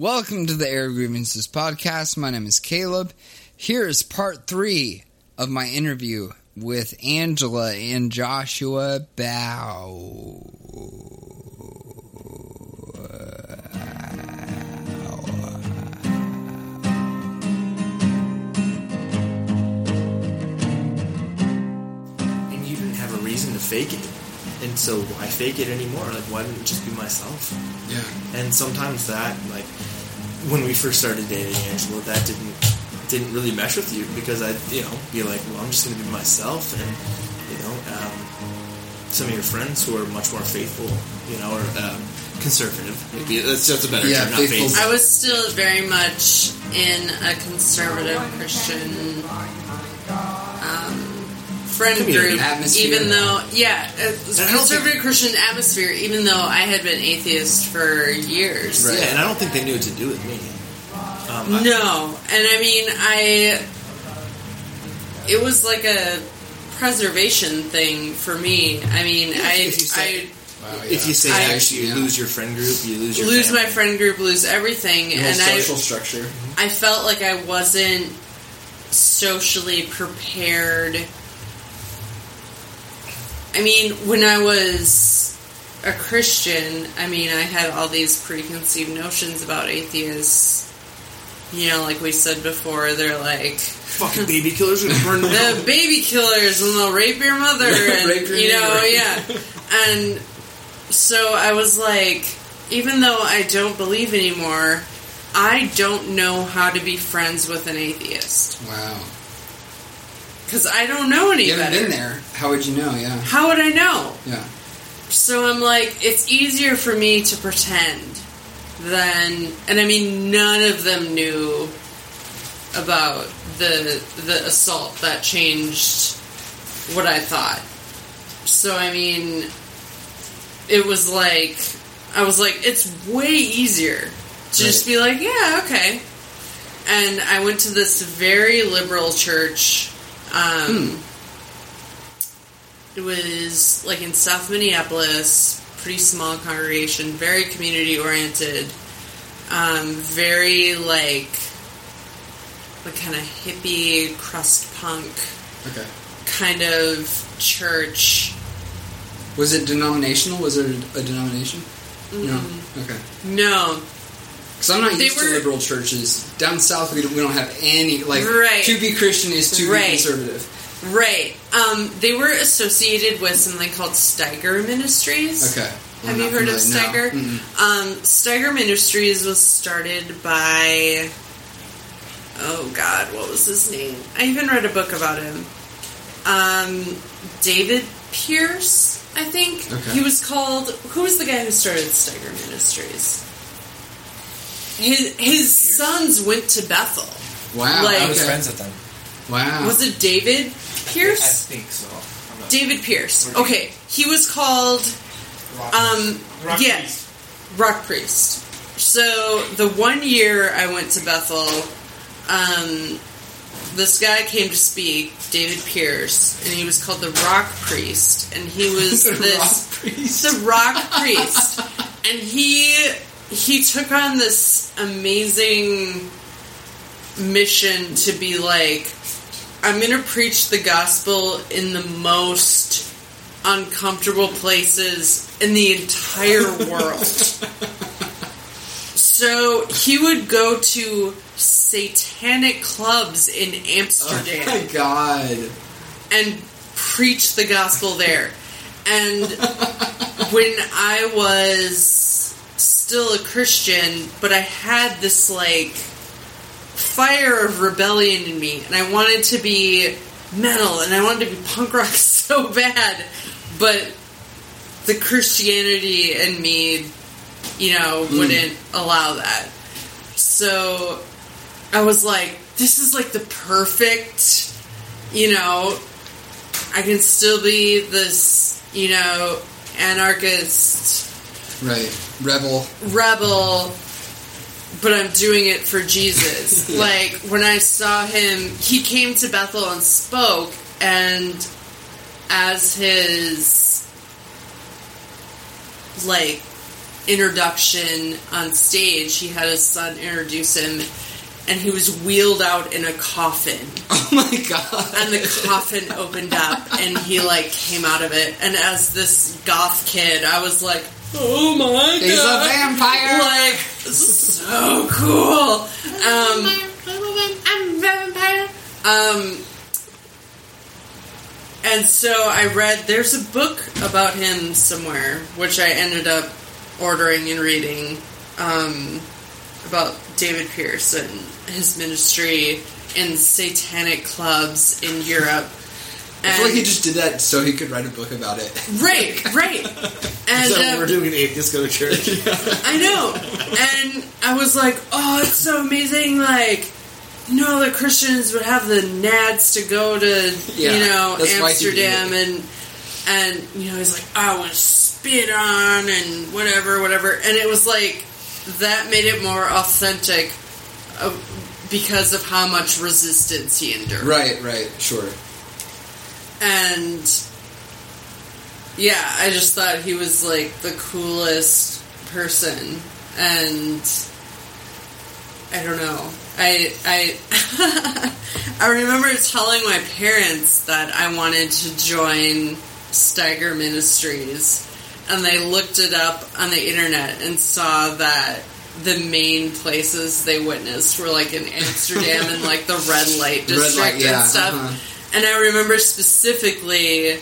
Welcome to the Air Grievances podcast. My name is Caleb. Here is part three of my interview with Angela and Joshua Bow. and you didn't have a reason to fake it. And so why fake it anymore? Like why didn't it just be myself? Yeah. And sometimes that, like when we first started dating Angela, that didn't didn't really mesh with you because I'd, you know, be like, Well, I'm just gonna be myself and you know, um, some of your friends who are much more faithful, you know, or um, conservative. Maybe that's just a better Yeah, term, not faithful. faithful. I was still very much in a conservative Christian friend Community. group, Atmosphere. even though, yeah, I don't conservative Christian atmosphere, even though I had been atheist for years. Right. Yeah, and I don't think they knew what to do with me. Um, I- No, and I mean, I. It was like a preservation thing for me. I mean, Yeah, I, if you say- I Wow, If you say I- X, you Yeah. lose your friend group, you lose your lose family. my friend group, lose everything, Your and I social structure. I felt like I wasn't socially prepared. I mean, when I was a Christian, I mean, I had all these preconceived notions about atheists. You know, like we said before, they're like fucking baby killers are gonna burn the baby killers and they'll rape your mother and Rape your you know, yeah. And so I was like, even though I don't believe anymore, I don't know how to be friends with an atheist Wow. Because I don't know any You haven't better. been there. How would you know? Yeah. How would I know? Yeah. So I'm like, it's easier for me to pretend than, and I mean, none of them knew about the the assault that changed what I thought. So I mean, it was like, I was like, it's way easier to just be like, yeah, okay. And I went to this very liberal church. Um, It was like in South Minneapolis, pretty small congregation, very community oriented, um, very like like kind of hippie crust punk Okay. kind of church. Was it denominational? Was it a denomination? No. Okay. No, Because I'm not They used to liberal churches. Down south, we don't, we don't have any like Right. to be Christian is to Right. be conservative. right. Um, they were associated with something called Steiger Ministries. Okay. Have you heard of. Steiger? No. Um, Steiger Ministries was started by. Oh God, what was his name? I even read a book about him. Um, David Pierce, I think. Okay. He was called. Who was the guy who started Steiger Ministries? His his sons went to Bethel. Wow. Like- I was friends with them. Wow. Was it David Pierce? I think so. David Pierce. Okay, he was called Rock- um, Rock yeah. Priest. Rock Priest. So the one year I went to Bethel, um, this guy came to speak, David Pierce, and he was called the Rock Priest, and he was The this rock priest. the Rock Priest, and he he took on this amazing mission to be like, I'm going to preach the gospel in the most uncomfortable places in the entire world. so he would go to satanic clubs in Amsterdam Oh my god. and preach the gospel there. And when I was still a Christian, but I had this like fire of rebellion in me, and I wanted to be metal and I wanted to be punk rock so bad, but the Christianity in me, you know, mm. wouldn't allow that. So I was like, this is like the perfect, you know, I can still be this, you know, anarchist Right. Rebel. rebel, but I'm doing it for Jesus. Like when I saw him, he came to Bethel and spoke, and as his like introduction on stage, he had his son introduce him, and he was wheeled out in a coffin. Oh my god! and the coffin opened up and he like came out of it and as this goth kid i was like oh my god. He's a vampire. like so cool um i'm a vampire um and so i read there's a book about him somewhere which i ended up ordering and reading um about david pierce and his ministry in satanic clubs in Europe. I feel like he just did that so he could write a book about it. right, right, and what um, we're doing? Atheists go to church. I know, and I was like, oh, it's so amazing. Like, no, the Christians would have the nads to go to, Yeah, you know, that's why he did Amsterdam, and and you know, he's like, I was spit on and whatever, whatever, and it was like that made it more authentic. Uh, because of how much resistance he endured. Right, right, sure. And yeah, I just thought he was like the coolest person, and I don't know. I I I remember telling my parents that I wanted to join Steiger Ministries, and they looked it up on the internet and saw that the main places they witnessed were like in Amsterdam and like the red light The red district light, yeah, and stuff. uh-huh. And I remember specifically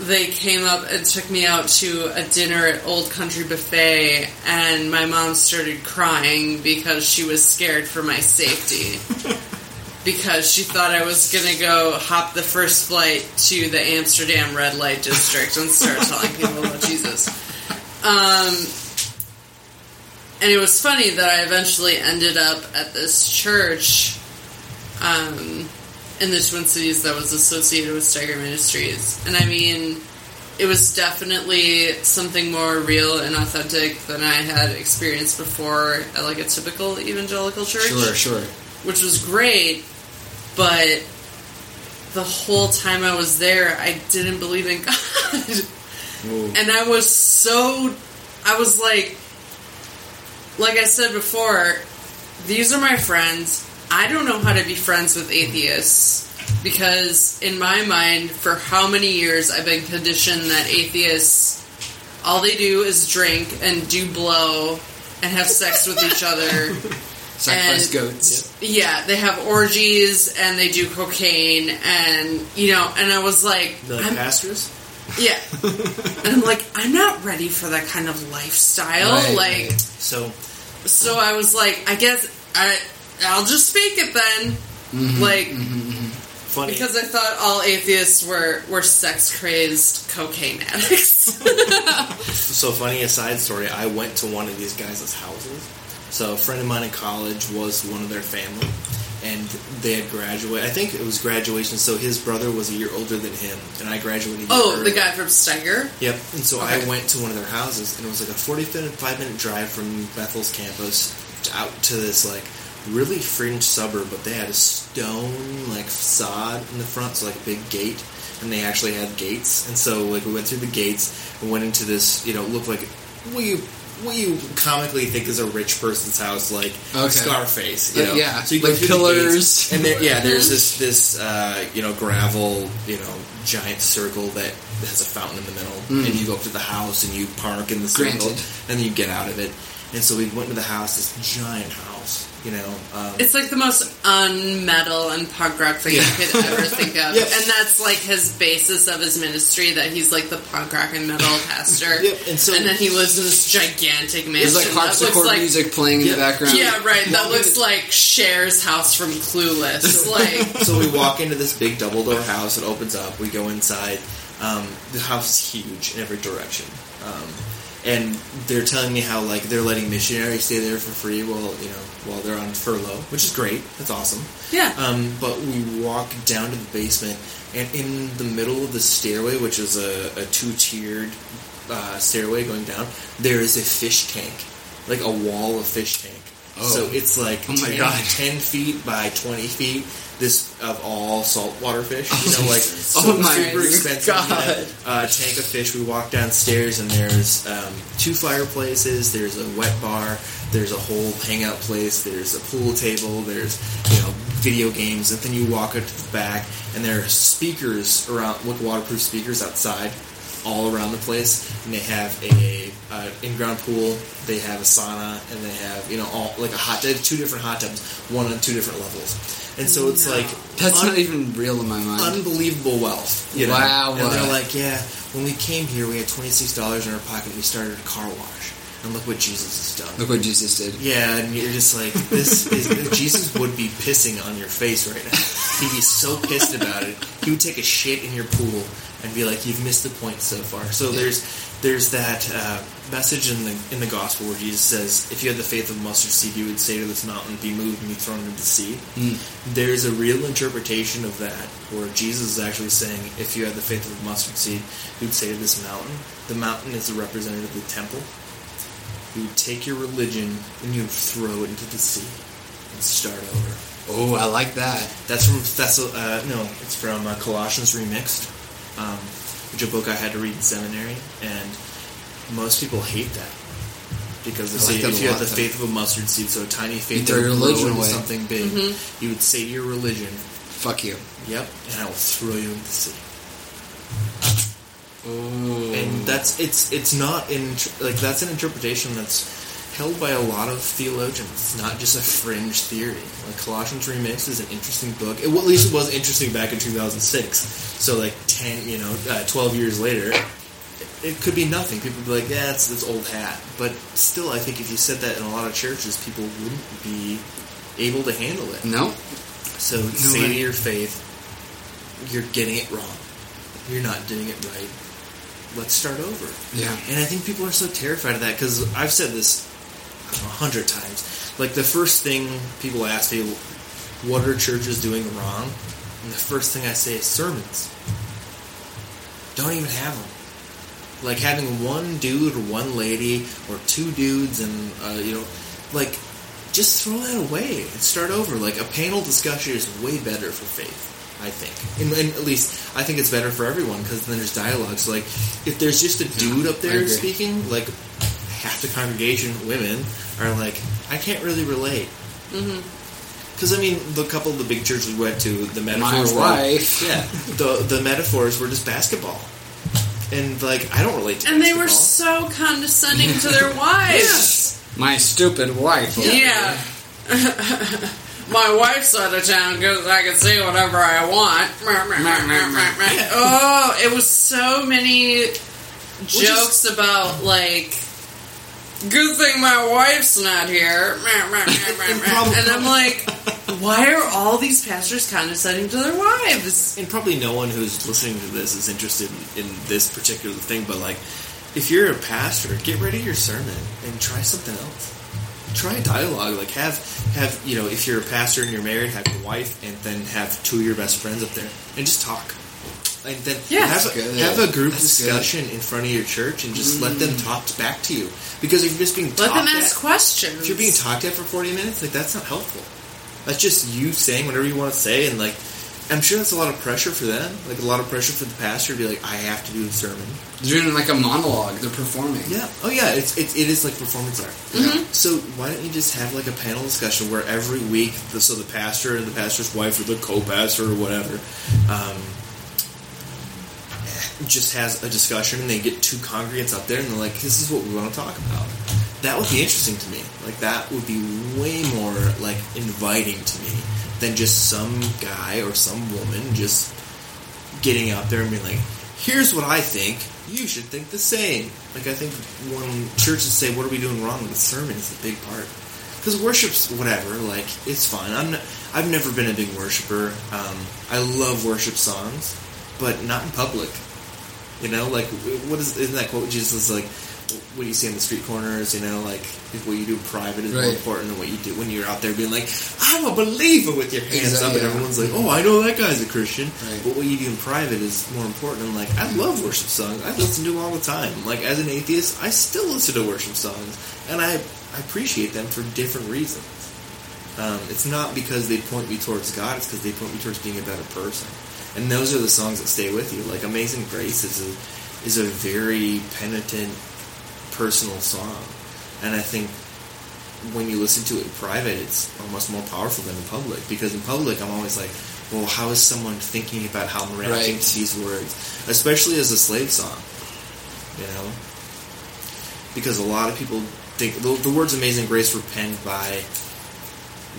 they came up and took me out to a dinner at Old Country Buffet, and my mom started crying because she was scared for my safety. because she thought I was gonna go hop the first flight to the Amsterdam red light district and start telling people about Jesus. Um, and it was funny that I eventually ended up at this church um, in the Twin Cities that was associated with Steiger Ministries. And I mean, it was definitely something more real and authentic than I had experienced before at like a typical evangelical church Sure, sure. which was great, but the whole time I was there, I didn't believe in God. and I was so. I was like. Like I said before, these are my friends. I don't know how to be friends with atheists because, in my mind, for how many years I've been conditioned that atheists, all they do is drink and do blow and have sex with each other. Sacrifice goats. Yeah, they have orgies and they do cocaine and you know, and I was like, The I'm- pastors? yeah, and I'm like, I'm not ready for that kind of lifestyle. Right, like, right. So, so I was like, I guess I, I'll just speak it then. Mm-hmm, like, funny. because I thought all atheists were were sex crazed cocaine addicts. So funny aside story, I went to one of these guys' houses. So a friend of mine in college was one of their family, and they had graduated. I think it was graduation. So his brother was a year older than him, and I graduated. a year oh, the guy from Steiger. Yep. And so Okay. I went to one of their houses, and it was like a forty-five minute drive from Bethel's campus out to this like really fringe suburb, but they had a stone like facade in the front, so like a big gate, and they actually had gates. And so like we went through the gates and went into this, you know, looked like what you what you comically think is a rich person's house, like Okay. Scarface, you Uh, know? yeah, So you go like through the pillars. gates, and there, yeah, there's this this uh, you know gravel you know giant circle that has a fountain in the middle, and you go up to the house and you park in the circle, Granted. and then you get out of it. And so we went to the house, this giant house, you know. Um, It's like the most unmetal and punk rock thing Yeah. you could ever think of. And that's like his basis of his ministry that he's like the punk rock and metal pastor. Yep, and so- and then he lives in this gigantic mansion. There's like harpsichord like- music playing in the background. Yeah, right. That looks like Cher's house from Clueless. like so we walk into this big double door house. It opens up. We go inside. Um, the house is huge in every direction. Um, and they're telling me how like they're letting missionaries stay there for free while you know while they're on furlough, which is great. That's awesome. Yeah. Um, but we walk down to the basement, and in the middle of the stairway, which is a, a two tiered uh, stairway going down, there is a fish tank, like a wall of fish tank. Oh. So it's like Oh my 10, God. 10 feet by 20 feet. This of all saltwater fish. You know, like Oh my super expensive. God. Uh, tank of fish. We walk downstairs and there's um, two fireplaces. There's a wet bar. There's a whole hangout place. There's a pool table. There's you know video games. And then you walk up to the back and there are speakers around, like waterproof speakers outside, all around the place. And they have a uh, in-ground pool. They have a sauna and they have you know all like a hot. They have two different hot tubs, one on two different levels. And so it's No. like That's un- not even real in my mind. unbelievable wealth. You know? Wow. And they're like, yeah, when we came here, we had twenty six dollars in our pocket. We started a car wash, and look what Jesus has done. Look what Jesus did. Yeah, and you're just like, this is Jesus would be pissing on your face right now. He'd be so pissed about it. He would take a shit in your pool and be like, "You've missed the point so far." So there's there's that uh, message in the in the gospel where Jesus says, "If you had the faith of a mustard seed, you would say to this mountain, be moved and be thrown into the sea." There's a real interpretation of that where Jesus is actually saying, "If you had the faith of a mustard seed, you would say to this mountain." The mountain is the representative of the temple. You would take your religion and you would throw it into the sea and start over. Oh, I like that. That's from Thessal. Uh, no, it's from uh, Colossians Remixed, um, which a book I had to read in seminary, and most people hate that because they I say like if you lot, had the faith of a mustard seed, so a tiny faith throw that your would grow religion into away. something big, you would say to your religion, Fuck you. "Yep," and I will throw you into the sea. Oh. and that's it's it's not in like that's an interpretation that's held by a lot of theologians. It's not just a fringe theory. Like Colossians Remix is an interesting book. It, well, at least it was interesting back in 2006. So like ten, you know, uh, 12 years later, it, it could be nothing. People would be like, yeah, it's this old hat. But still, I think if you said that in a lot of churches, people wouldn't be able to handle it. no. So say way. to your faith, you're getting it wrong. You're not doing it right. Let's start over. Yeah. And I think people are so terrified of that because I've said this I don't know, a hundred times. Like the first thing people ask me, what are churches doing wrong? And the first thing I say is sermons. Don't even have them. Like having one dude or one lady or two dudes and uh, you know, like just throw that away and start over. Like a panel discussion is way better for faith. I think, and, and at least I think it's better for everyone because then there's dialogue. So like, if there's just a dude up there speaking, like half the congregation, women, are like, I can't really relate. Mm-hmm. Because I mean, the couple of the big churches we went to, the metaphors were wife. yeah, the the metaphors were just basketball, and like I don't relate to. And they were so condescending to their wives. My stupid wife. Yeah. My wife's out of town because I can say whatever I want. Oh, it was so many jokes about like. Good thing my wife's not here. And I'm like, why are all these pastors condescending to their wives? and probably no one who's listening to this is interested in, in this particular thing, but like, if you're a pastor, get rid of your sermon and try something else. Try a dialogue. Like have have you know, if you're a pastor and you're married, have your wife and then have two of your best friends up there and just talk. And then Yeah. have a, have a group That's discussion in front of your church and just let them talk back to you. Because if you're just being Let them ask at- questions. if you're being talked at for 40 minutes, like that's not helpful. That's just you saying whatever you want to say, and like I'm sure that's a lot of pressure for them. Like a lot of pressure for the pastor to be like, I have to do the sermon. They're doing like a monologue. They're performing. Yeah. Oh yeah. It's it, it is like performance art. So why don't you just have like a panel discussion where every week, the, so the pastor and the pastor's wife or the co-pastor or whatever, um, just has a discussion and they get two congregants up there and they're like, this is what we want to talk about. That would be interesting to me. Like that would be way more like inviting to me than just some guy or some woman just getting out there and being like, here's what I think. You should think the same. Like I think when churches say, "What are we doing wrong with the sermon?" is a big part. Because worship's whatever. Like it's fine. I'm. Not, I've never been a big worshiper. Um, I love worship songs, but not in public. You know, like what is isn't that quote Jesus is like? what you see on the street corners. You know, like what you do in private is more important than what you do when you're out there being like, "I'm a believer" with your hands Exactly, up, and yeah. everyone's like, "Oh, I know that guy's a Christian." Right. But what you do in private is more important. And like, I love worship songs. I listen to them all the time. Like as an atheist, I still listen to worship songs, and I, I appreciate them for different reasons. Um, it's not because they point me towards God; it's because they point me towards being a better person. And those are the songs that stay with you. Like "Amazing Grace" is a is a very penitent, personal song, and I think when you listen to it in private, it's almost more powerful than in public. Because in public, I'm always like, well, how is someone thinking about how I'm reacting Right. to these words, especially as a slave song, you know? Because a lot of people think the, the words "Amazing Grace" were penned by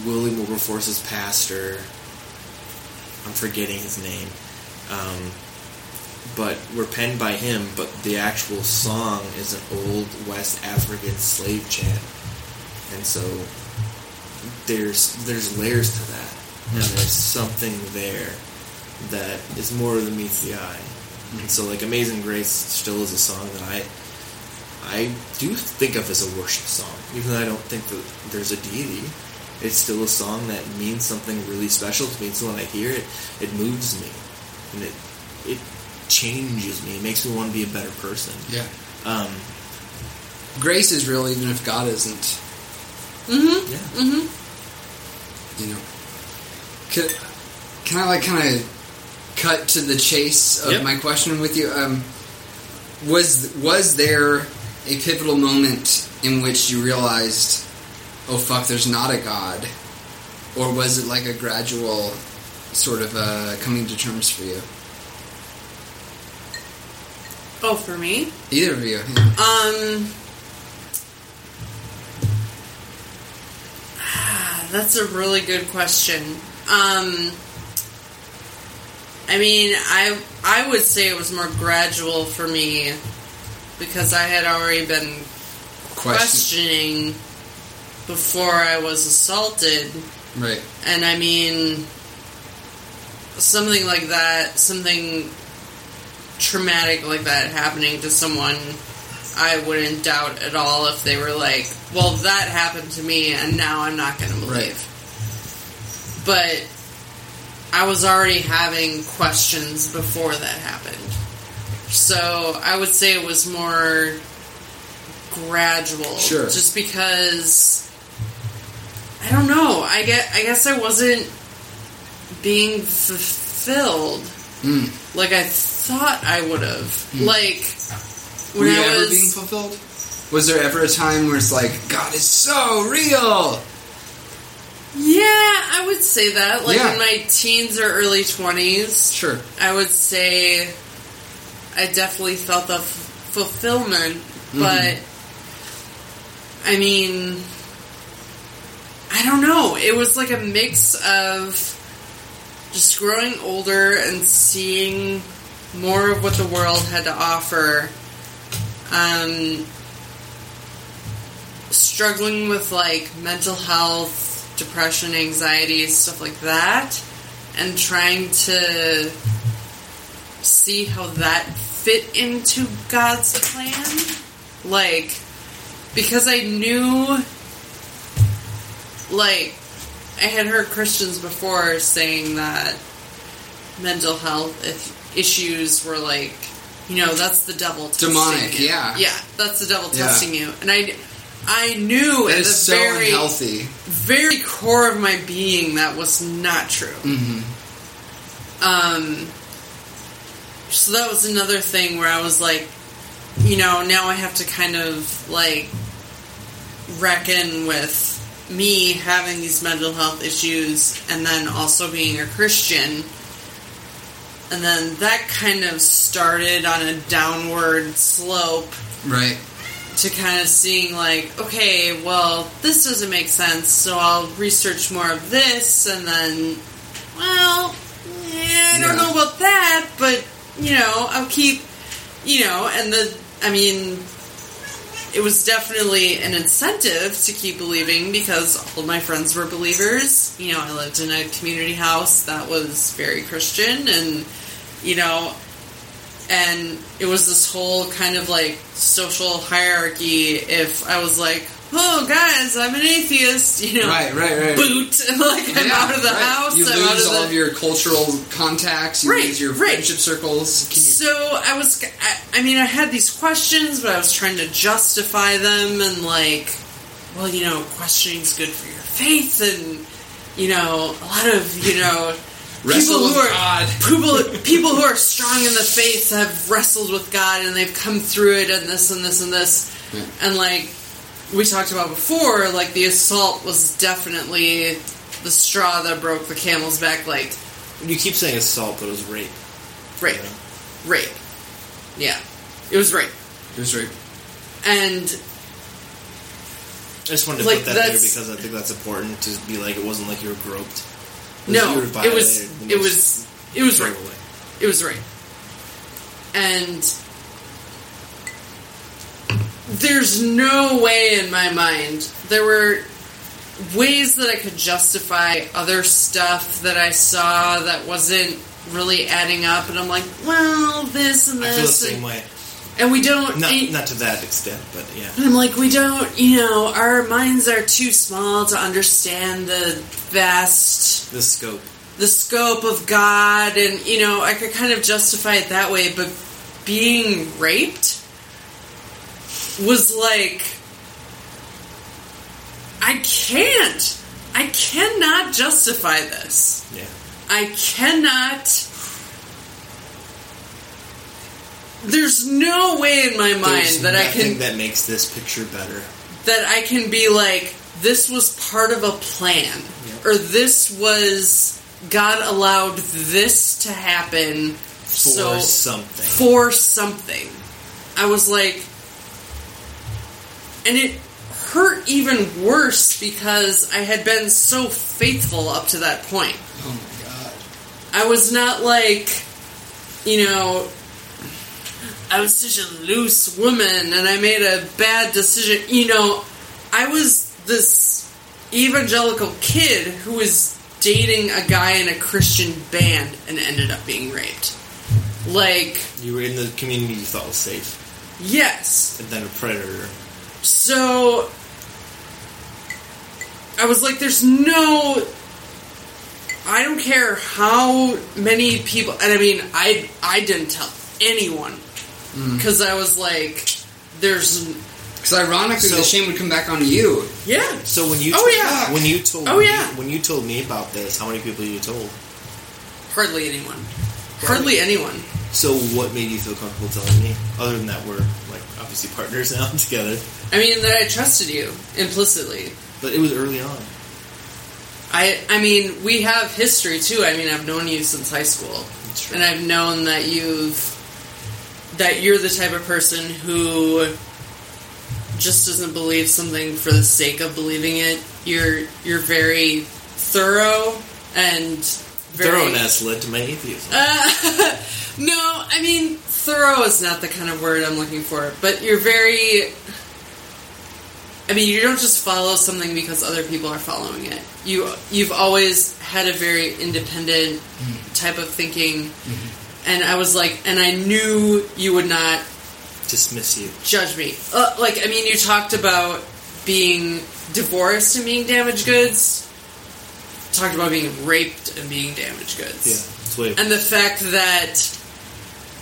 William Wilberforce's pastor. I'm forgetting his name, um, but were penned by him. But the actual song is an old West African slave chant, and so there's there's layers to that, and there's something there that is more than meets the eye. And so, like "Amazing Grace" still is a song that I I do think of as a worship song, even though I don't think that there's a deity. It's still a song that means something really special to me. So when I hear it, it moves me, and it it changes me. It makes me want to be a better person. Yeah. Um, Grace is real even if God isn't. Mm-hmm. yeah. Mm-hmm. You know. Can, can I like kind of cut to the chase of Yep. my question with you? Um, was was there a pivotal moment in which you realized, oh fuck, there's not a God, or was it like a gradual sort of uh, coming to terms for you? Oh, for me? Either of you. Um. ah, That's a really good question. Um. I mean, I I would say it was more gradual for me because I had already been Question. questioning before I was assaulted. Right. And I mean, something like that, something traumatic like that happening to someone, I wouldn't doubt at all if they were like, well, that happened to me and now I'm not going to believe. But I was already having questions before that happened. So I would say it was more gradual. Sure. Just because I don't know. I get I guess I wasn't being fulfilled Mm. like I thought I would have. Like Were you I ever was being fulfilled? Was there ever a time where it's like God is so real? Yeah, I would say that. Like Yeah. in my teens or early twenties, Sure. I would say I definitely felt the f- fulfillment, but I mean, I don't know. It was like a mix of just growing older and seeing more of what the world had to offer. Um, struggling with like mental health, depression, anxiety, stuff like that, and trying to see how that fit into God's plan. Like, because I knew, like, I had heard Christians before saying that mental health if issues were like, you know, that's the devil testing Demonic, you. yeah. yeah, that's the devil Yeah. testing you, and I, I knew That at the so very, unhealthy. very core of my being that was not true. hmm Um, so that was another thing where I was like, you know, now I have to kind of like reckon with me having these mental health issues and then also being a Christian. And then that kind of started on a downward slope Right. to kind of seeing like, okay, well, this doesn't make sense, so I'll research more of this, and then, well, yeah, I don't Yeah. know about that, but you know, I'll keep, you know, and the, I mean, it was definitely an incentive to keep believing because all of my friends were believers. You know, I lived in a community house that was very Christian, and you know, and it was this whole kind of like social hierarchy. If I was like, "Oh, guys, I'm an atheist," you know, Right, right, right. boot, like I'm Yeah, out of the right. house. You I'm lose of all the of your cultural contacts. You Right, lose your right. friendship circles. So I was, I, I mean, I had these questions, but I was trying to justify them and like, well, you know, questioning's good for your faith, and you know, a lot of you know. People who are God. people people who are strong in the faith have wrestled with God and they've come through it and this and this and this Yeah. and like we talked about before like the assault was definitely the straw that broke the camel's back like You keep saying assault, but it was rape. rape rape yeah it was rape It was rape. and I just wanted to Like, put that there because I think that's important to be like it wasn't like you were groped. no you were it was it was it was rape away. It was rape. And there's no way in my mind. There were ways that I could justify other stuff that I saw that wasn't really adding up, and I'm like, well, this and this. I feel the same and, way. and we don't. Not and- not to that extent, but yeah. and I'm like, we don't, you know, our minds are too small to understand the vast The scope. the scope of God, and you know, I could kind of justify it that way, but being raped was like, I can't, I cannot justify this. Yeah. I cannot. There's no way in my mind There's that I can that makes this picture better. that I can be like, this was part of a plan, Yep. or this was God allowed this to happen For so something. for something. I was like, and it hurt even worse because I had been so faithful up to that point. Oh my god. I was not like, you know, I was such a loose woman and I made a bad decision. You know, I was this evangelical kid who was dating a guy in a Christian band and ended up being raped. Like, You were in the community you thought was safe, yes. and then a predator. So I was like, there's no. I don't care how many people, and I mean, I I didn't tell anyone mm. because I was like, there's Because ironically, So- the shame would come back on you. yeah, So when you Oh, told, yeah. when you told Oh, me, yeah. when you told me about this, how many people you told? hardly anyone, hardly anyone. So what made you feel comfortable telling me? Other than that, we're like obviously partners now together, I mean, that I trusted you implicitly. but it was early on. I I mean, we have history too. I mean, I've known you since high school. That's true. and I've known that you've that you're the type of person who just doesn't believe something for the sake of believing it. You're you're very thorough and very Thoroughness led to my atheism. Uh, no, I mean thorough is not the kind of word I'm looking for, but you're very. I mean, you don't just follow something because other people are following it. You you've always had a very independent mm-hmm. type of thinking, mm-hmm. and I was like, and I knew you would not Dismiss you. judge me. Uh, like, I mean, you talked about being divorced and being damaged mm-hmm. goods. Talked about being raped and being damaged goods. Yeah. And the fact that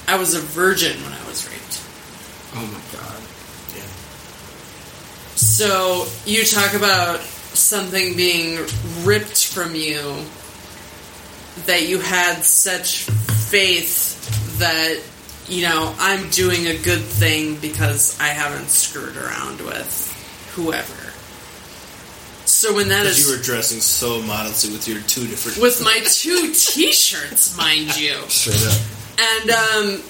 I was a virgin when I was raped. Oh my god. yeah. So you talk about something being ripped from you that you had such faith that you know I'm doing a good thing because I haven't screwed around with whoever. So when that is, you were dressing so modestly with your two different. with my two T-shirts, mind you, Straight up. And um,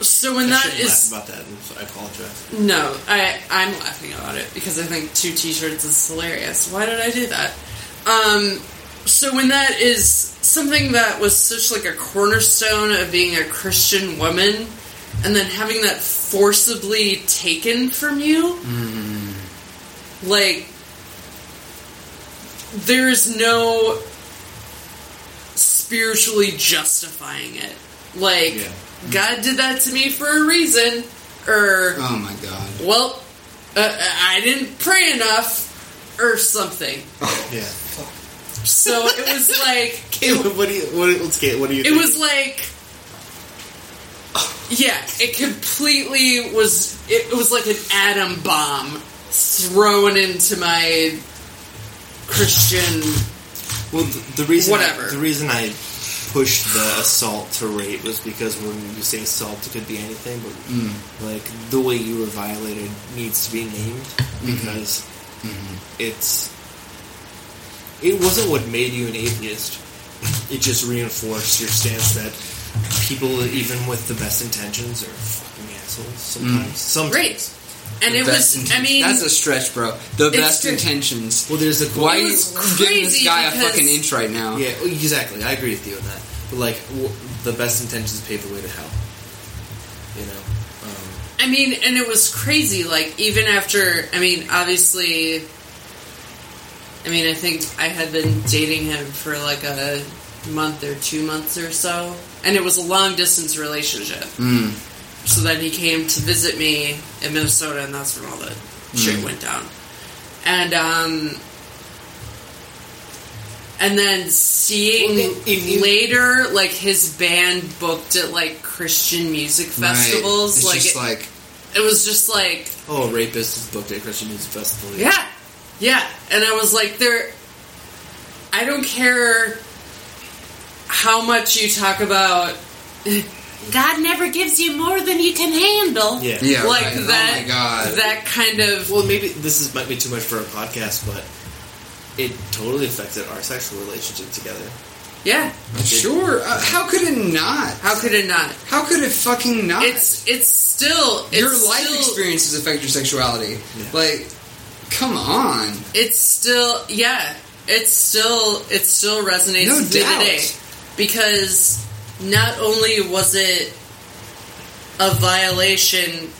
so when I that laugh about that, I apologize. No, I I'm laughing about it because I think two T-shirts is hilarious. Why did I do that? Um, so when that is something that was such like a cornerstone of being a Christian woman, and then having that forcibly taken from you, like there is no spiritually justifying it. Like Yeah. God did that to me for a reason, or Oh my god. well, uh, I didn't pray enough, or something. Oh, Yeah. So it was like Caleb, what do you what, let's get what do you it was like yeah it completely was it, was like an atom bomb thrown into my christian Well, the, the reason Whatever. the reason I pushed the assault to rape was because when you say assault, it could be anything, but Mm. like the way you were violated needs to be named Mm-hmm. because it's it wasn't what made you an atheist. It just reinforced your stance that people, even with the best intentions, are fucking assholes sometimes. Sometimes. Right. And The it was inten- i mean that's a stretch, bro. The best good. intentions. Well, there's a Why are you giving this crazy guy a fucking inch right now? Yeah, exactly. I agree with you on that. But like, w- the best intentions pave the way to hell. You know. Um, I mean, and it was crazy. Like even after, I mean, obviously, I mean, I think I had been dating him for like a month or two months or so, and it was a long distance relationship. Mm. So then he came to visit me in Minnesota, and that's when all the shit Mm. went down. And um, and then seeing Well, if- if you- later, like his band booked at like Christian music Right. festivals, It's like just it, like it was just like oh, rapist is booked at Christian Music Festival. yeah, yeah, and I was like, there. I don't care how much you talk about. God never gives you more than you can handle. Yeah. yeah, like right. that. Oh my god. That kind of Well, maybe this is might be too much for a podcast, but it totally affected our sexual relationship together. yeah. sure. Uh, how could it not? How could it not? How could it fucking not? It's it's still it's your life still, experiences affect your sexuality. Yeah. Like, come on. It's still yeah. It's still it still resonates No to doubt. day because not only was it a violation,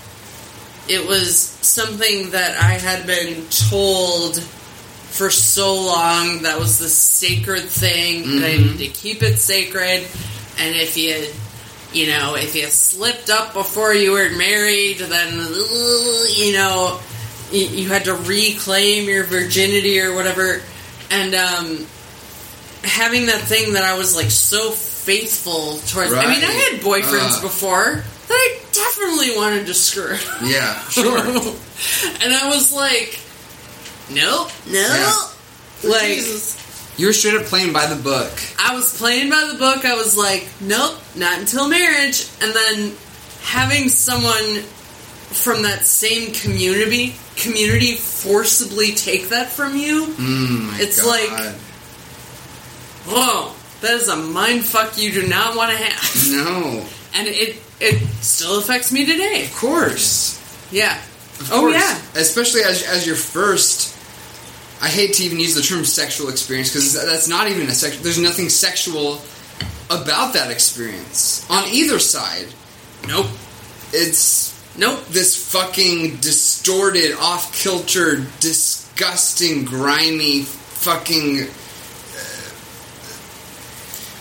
it was something that I had been told for so long that was the sacred thing that I Mhm. need to keep it sacred, and if you you know, if you slipped up before you were married, then, you know, you, you had to reclaim your virginity or whatever. And, um, having that thing that I was, like, so faithful towards. I mean, I had boyfriends Uh. before that I definitely wanted to screw. Yeah, sure. and I was like, nope, no. Yeah. Like, you were straight up playing by the book. I was playing by the book. I was like, nope, not until marriage. And then having someone from that same community community forcibly take that from you, Mm, It's God. like- whoa, that is a mind fuck you do not want to have. no, And it it still affects me today. of course. Yeah. Of Oh, course. yeah. especially as as your first. I hate to even use the term sexual experience because that's not even a sex. There's nothing sexual about that experience on either side. Nope. It's Nope. this fucking distorted, off kilter, disgusting, grimy, fucking.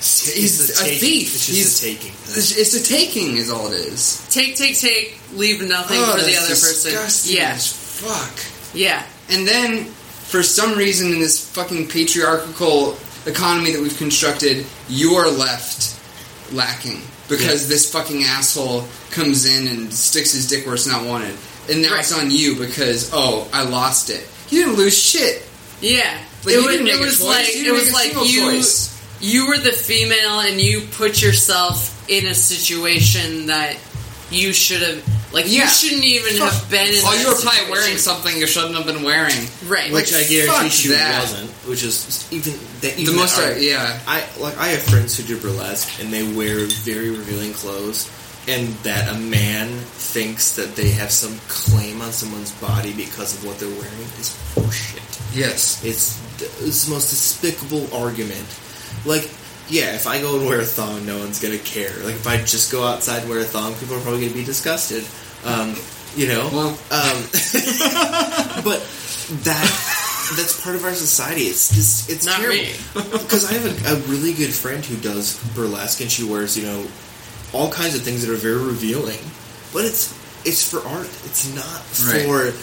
He's It's a, thief. It's he's a taking. It's, it's a taking, is all it is. Take, take, take. Leave nothing Oh, for the other person. disgusting Yeah. as fuck. Yeah. And then, for some reason, in this fucking patriarchal economy that we've constructed, you are left lacking because Yeah. this fucking asshole comes in and sticks his dick where it's not wanted, and now Right. it's on you because oh, I lost it. You didn't lose shit. Yeah. Like, it you was, it was like You it was like you choice. You were the female and you put yourself in a situation that you should have like Yeah. you shouldn't even Fuck. have been in Oh, that you were probably wearing something you shouldn't have been wearing. right Which Like, I guarantee fuck she that. wasn't. Which is even that The even most, our- yeah. I like I have friends who do burlesque and they wear very revealing clothes, and that a man thinks that they have some claim on someone's body because of what they're wearing is bullshit. Yes. It's the, it's the most despicable argument. Like, yeah, if I go and wear a thong, no one's gonna care. Like, if I just go outside and wear a thong, people are probably gonna be disgusted. Um, you know. Well- um, but that that's part of our society. It's it's, it's Not terrible. me. Because I have a, a really good friend who does burlesque, and she wears, you know, all kinds of things that are very revealing. But it's it's for art. It's not Right. for.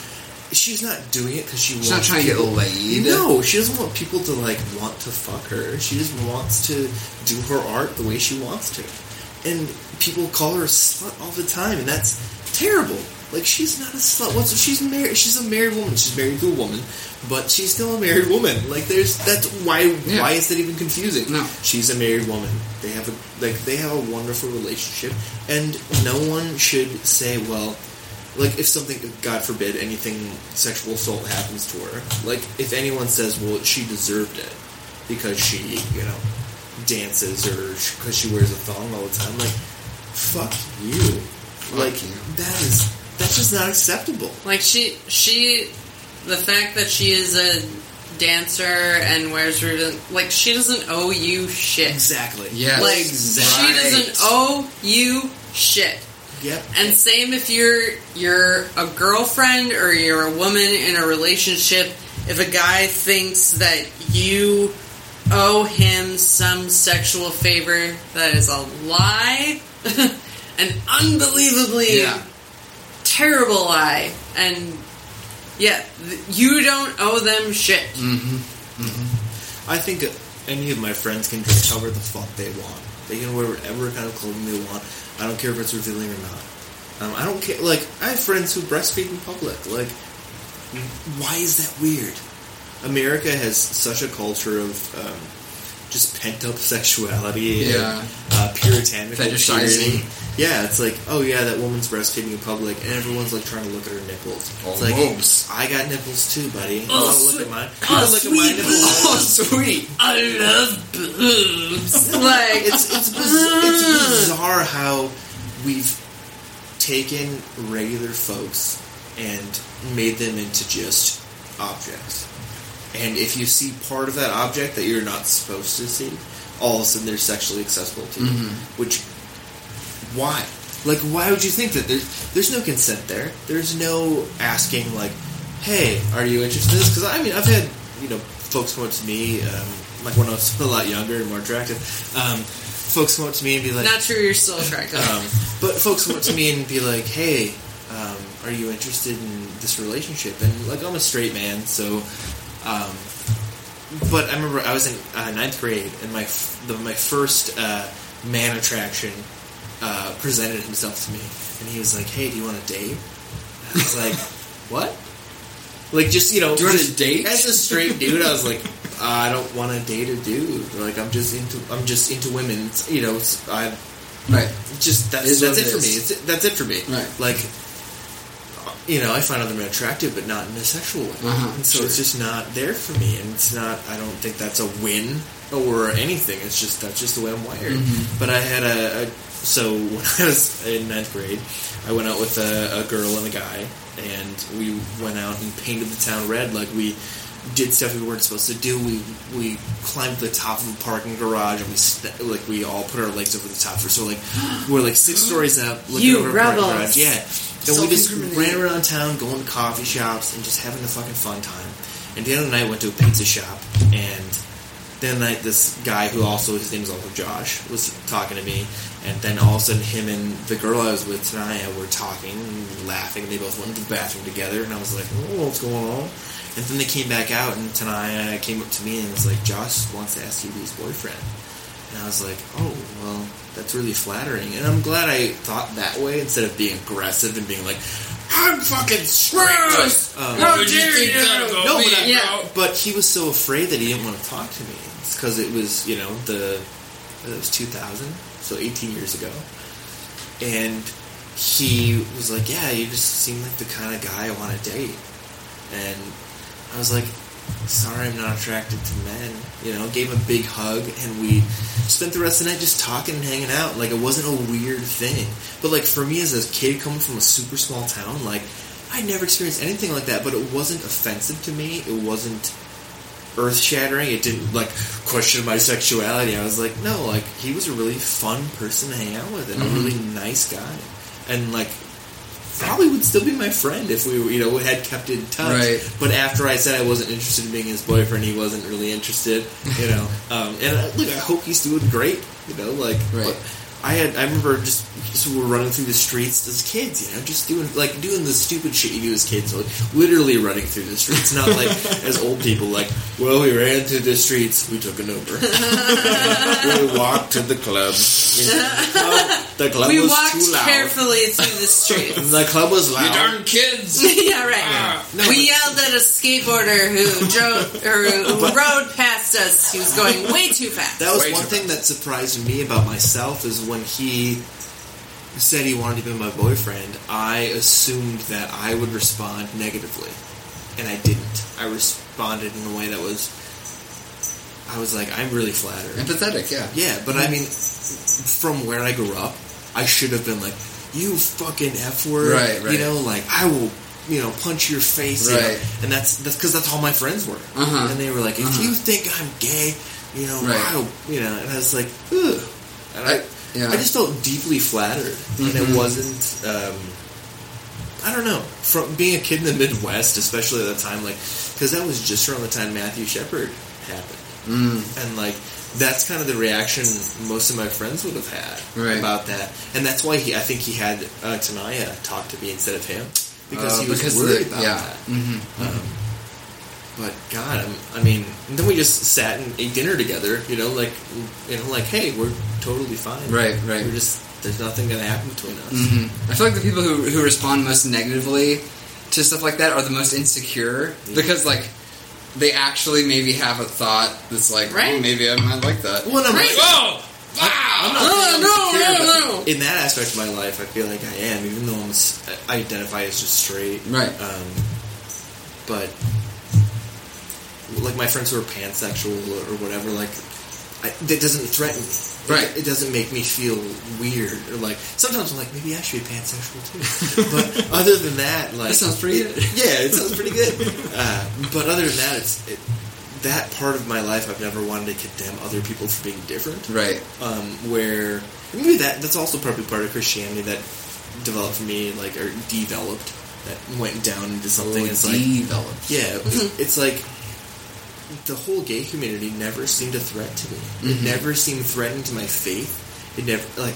She's not doing it because she She's wants not trying to get laid. No, she doesn't want people to like want to fuck her. She just wants to do her art the way she wants to. And people call her a slut all the time, and that's terrible. Like she's not a slut. What's she's married? She's a married woman. She's married to a woman, but she's still a married woman. Like there's that's why Yeah. why is that even confusing? No. she's a married woman. They have a like they have a wonderful relationship, and no one should say well like if something god forbid anything sexual assault happens to her like if anyone says well she deserved it because she you know dances or because she wears a thong all the time like fuck you like you. that is that's just not acceptable Like she she the fact that she is a dancer and wears ribbon like she doesn't owe you shit. exactly yeah Like Exactly. she doesn't owe you shit. Yep And same if you're you're a girlfriend or you're a woman in a relationship, if a guy thinks that you owe him some sexual favor, that is a lie. An unbelievably Yeah. terrible lie. And yeah, th- you don't owe them shit. Mm-hmm. Mm-hmm. I think any of my friends can dress however the fuck they want. They can wear whatever kind of clothing they want. I don't care if it's revealing or not. Um, I don't care. Like I have friends who breastfeed in public. Like, why is that weird? America has such a culture of um, just pent up sexuality Yeah. and uh, puritanical purity. Yeah, it's like, oh yeah, that woman's breastfeeding in public, and everyone's like trying to look at her nipples. Oh, it's like, boobs. I got nipples too, buddy. Oh, wanna look at mine. oh, You wanna look at my sweet nipples. Oh, oh sweet. I love boobs. like it's it's, biz- it's bizarre how we've taken regular folks and made them into just objects. And if you see part of that object that you're not supposed to see, all of a sudden they're sexually accessible to you. Mm-hmm. Which, why? Like, why would you think that? There's, there's no consent there. There's no asking, like, hey, are you interested in this? Because, I mean, I've had, you know, folks come up to me, um, like when I was a lot younger and more attractive, um, folks come up to me and be like, not true, you're still attractive. um, but folks come up to me and be like, "Hey, um, are you interested in this relationship?" And like, I'm a straight man, so. Um, but I remember I was in uh, ninth grade, and my f- the, my first uh, man attraction uh, presented himself to me, and he was like, "Hey, do you want a date?" I was like, "What?" Like just you know, Do you want a date? As a straight dude, I was like, I don't want to date a dude. Like I'm just into I'm just into women. It's, you know, it's, I Right. just that's what that's it, it for me. It's, that's it for me. Right. Like, you know, I find them attractive, but not in a sexual way. Uh-huh, and so sure. it's just not there for me, and it's not. I don't think that's a win or anything. It's just that's just the way I'm wired. Mm-hmm. But I had a, a so when I was in ninth grade, I went out with a, a girl and a guy, and we went out and painted the town red. Like we did stuff we weren't supposed to do. We we climbed the top of a parking garage, and we st- like we all put our legs over the top. So like we're like six stories up, looking You over a parking rebels. garage. Yeah, and we just ran around town, going to coffee shops, and just having a fucking fun time. And the other night, went to a pizza shop, and then night this guy who also his name is also Josh was talking to me, and then all of a sudden him and the girl I was with Tanaya were talking, and laughing, and they both went to the bathroom together, and I was like, oh, what's going on? And then they came back out, and Tanaya came up to me and was like, Josh wants to ask you to be his boyfriend. And I was like, oh, well, that's really flattering. And I'm glad I thought that way instead of being aggressive and being like, I'm fucking. Gross! Um, How you dare think you? no, but, I, Yeah. but he was so afraid that he didn't want to talk to me. It's because it was, you know, the it was 2000, so 18 years ago, and he was like, "Yeah, you just seem like the kind of guy I want to date," and I was like, "Sorry, I'm not attracted to men." You know, gave him a big hug, and we spent the rest of the night just talking and hanging out. Like it wasn't a weird thing, but like for me as a kid coming from a super small town, like. I never experienced anything like that, but it wasn't offensive to me. It wasn't earth shattering. It didn't like question my sexuality. I was like, no, like he was a really fun person to hang out with and a really nice guy, and like probably would still be my friend if we you know had kept in touch. Right. But after I said I wasn't interested in being his boyfriend, he wasn't really interested. You know, um, and uh, look, I hope he's doing great. You know, like Right. but I had I remember just so we're running through the streets as kids, you know, just doing like doing the stupid shit you do as kids, like literally running through the streets, not like as old people. Like, well, we ran through the streets, we took an Uber, we walked to the club. You know, the club we was walked too loud. carefully through the streets. The club was loud. You loud. darn kids! yeah, right. Ah. No, we but- yelled at a skateboarder who drove or who rode past us. He was going way too fast. That was Way one too thing that surprised me about myself is when he said he wanted to be my boyfriend, I assumed that I would respond negatively. And I didn't. I responded in a way that was I was like, I'm really flattered. Empathetic, yeah. Yeah, but I mean from where I grew up, I should have been like, You fucking F word Right, right. You know, like I will you know, punch your face, you know? And that's that's because that's all my friends were, Uh-huh. and they were like, "If Uh-huh. you think I'm gay, you know, Right. you know," and I was like, Ugh. And I, I- yeah. I just felt deeply flattered, and it Mhm. wasn't. Um, I don't know. From being a kid in the Midwest, especially at the time, like because that was just around the time Matthew Shepard happened, Mm. and like that's kind of the reaction most of my friends would have had Right. about that, and that's why he. I think he had uh, Tanaya talk to me instead of him because Uh, he was because worried the- about yeah. that. hmm Um, but God, I'm, I mean, and then we just sat and ate dinner together. You know, like you know, like hey, we're totally fine. Right, right. We're just there's nothing gonna happen between us. hmm I feel like the people who, who respond most negatively to stuff like that are the most insecure because, like, they actually maybe have a thought that's like, Right. oh, maybe I might like that. Well, I'm Right. like, Whoa! I'm Wow! not No, no, no, no. In that aspect of my life, I feel like I am, even though I'm, I identify as just straight. Right. Um, but like my friends who are pansexual or, or whatever, like I, that doesn't threaten me. Right. It, it doesn't make me feel weird or like sometimes I'm like maybe I should be pansexual too. but other than that, like That sounds pretty it- good. Yeah, it sounds pretty good. Uh, but other than that, it's it, that part of my life I've never wanted to condemn other people for being different Right. um, where maybe that that's also probably part of Christianity that developed for me, like or developed that went down into something. It's like developed. yeah, it's like the whole gay community never seemed a threat to me. It Mhm. never seemed threatening to my faith. It never like,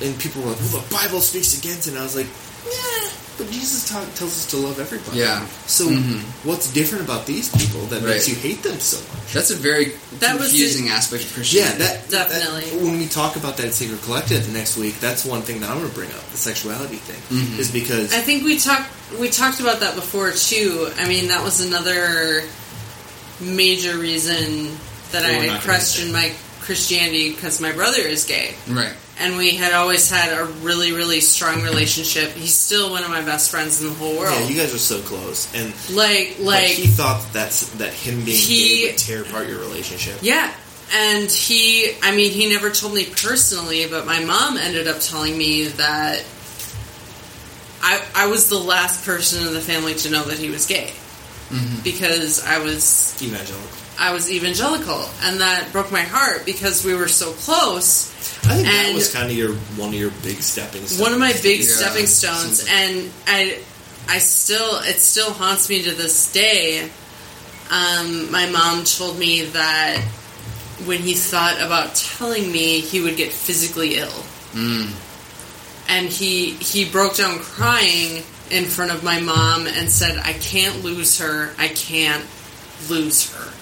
and people were like, "Well, the Bible speaks against it." And I was like, "Yeah." But Jesus talk, tells us to love everybody. Yeah. So Mhm. what's different about these people that makes you hate them so much? That's a very That was confusing aspect of Yeah, Christianity. that Definitely. that- when we talk about that at Sacred Collective next week, that's one thing that I'm going to bring up the sexuality thing Mhm. is because I think we talked we talked about that before too. I mean, that was another major reason that Well, I questioned my Christianity because my brother is gay, right. and we had always had a really, really strong relationship. He's still one of my best friends in the whole world. yeah, you guys are so close, and like, like, he thought that's that him being He- gay would tear apart your relationship. Yeah. And he, I mean, he never told me personally, but my mom ended up telling me that I, I was the last person in the family to know that he was gay Mhm. because I was Evangelical. I was evangelical, and that broke my heart because we were so close. I think that was kind of your one of your big stepping stones. One of my big Yeah. stepping stones, and I, I still, it still haunts me to this day. Um, my mom told me that when he thought about telling me, he would get physically ill, Mm. and he he broke down crying in front of my mom and said, "I can't lose her. I can't lose her."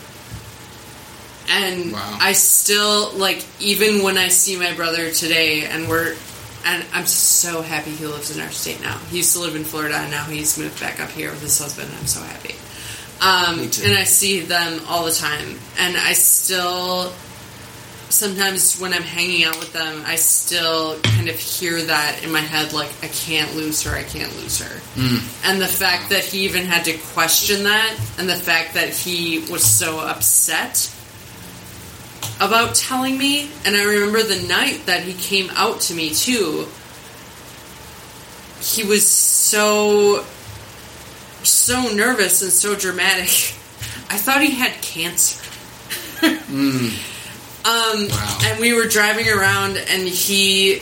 And Wow. I still like even when I see my brother today, and we're and I'm so happy he lives in our state now. He used to live in Florida, and now he's moved back up here with his husband. I'm so happy. Um, and I see them all the time, and I still sometimes when I'm hanging out with them, I still kind of hear that in my head, like I can't lose her, I can't lose her. Mm. And the fact that he even had to question that, and the fact that he was so upset about telling me, and I remember the night that he came out to me too. He was so so nervous and so dramatic. I thought he had cancer. Mm. Um, Wow. and we were driving around, and he,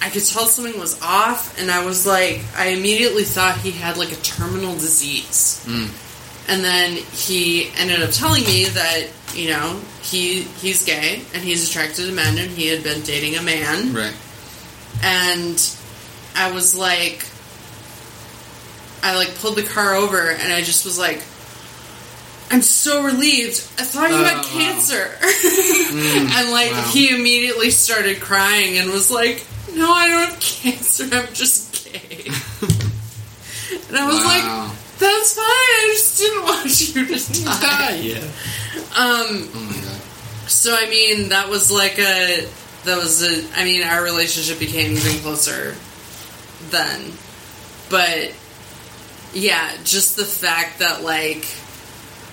I could tell something was off, and I was like, I immediately thought he had like a terminal disease. Mm. And then he ended up telling me that, you know, he he's gay and he's attracted to men and he had been dating a man. Right. And I was like I like pulled the car over and I just was like I'm so relieved. I thought you Oh, had wow. cancer. Mm, and like wow. he immediately started crying and was like, "No, I don't have cancer. I'm just gay." and I was like, "That's fine. I just didn't want you to die." yeah. Um. Oh my god. So I mean, that was like a that was a. I mean, our relationship became even closer then. But yeah, just the fact that like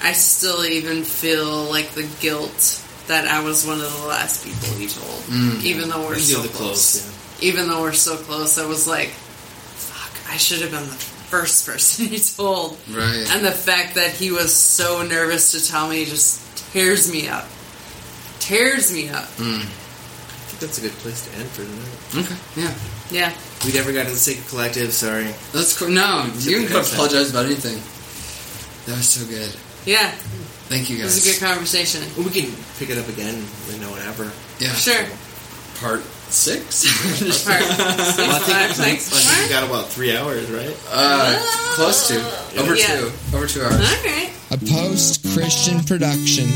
I still even feel like the guilt that I was one of the last people he told, Mm. even though we're You so close. close. Even though we're so close, I was like, "Fuck! I should have been the first person he told." Right. And the fact that he was so nervous to tell me just tears me up. Tears me up. Mm. I think that's a good place to end for tonight. Okay. Yeah. Yeah. We never got to the Sacred Collective. Sorry. That's cool. No, you can apologize about anything. That was so good. Yeah. Thank you It guys. was a good conversation. Well, we can pick it up again. You know, whenever. yeah. Sure. Part six. All right. Well, I think, I think, Thanks. I think we got about three hours, right? uh, close to over Yeah. two. Over two hours. All right. A post Christian production.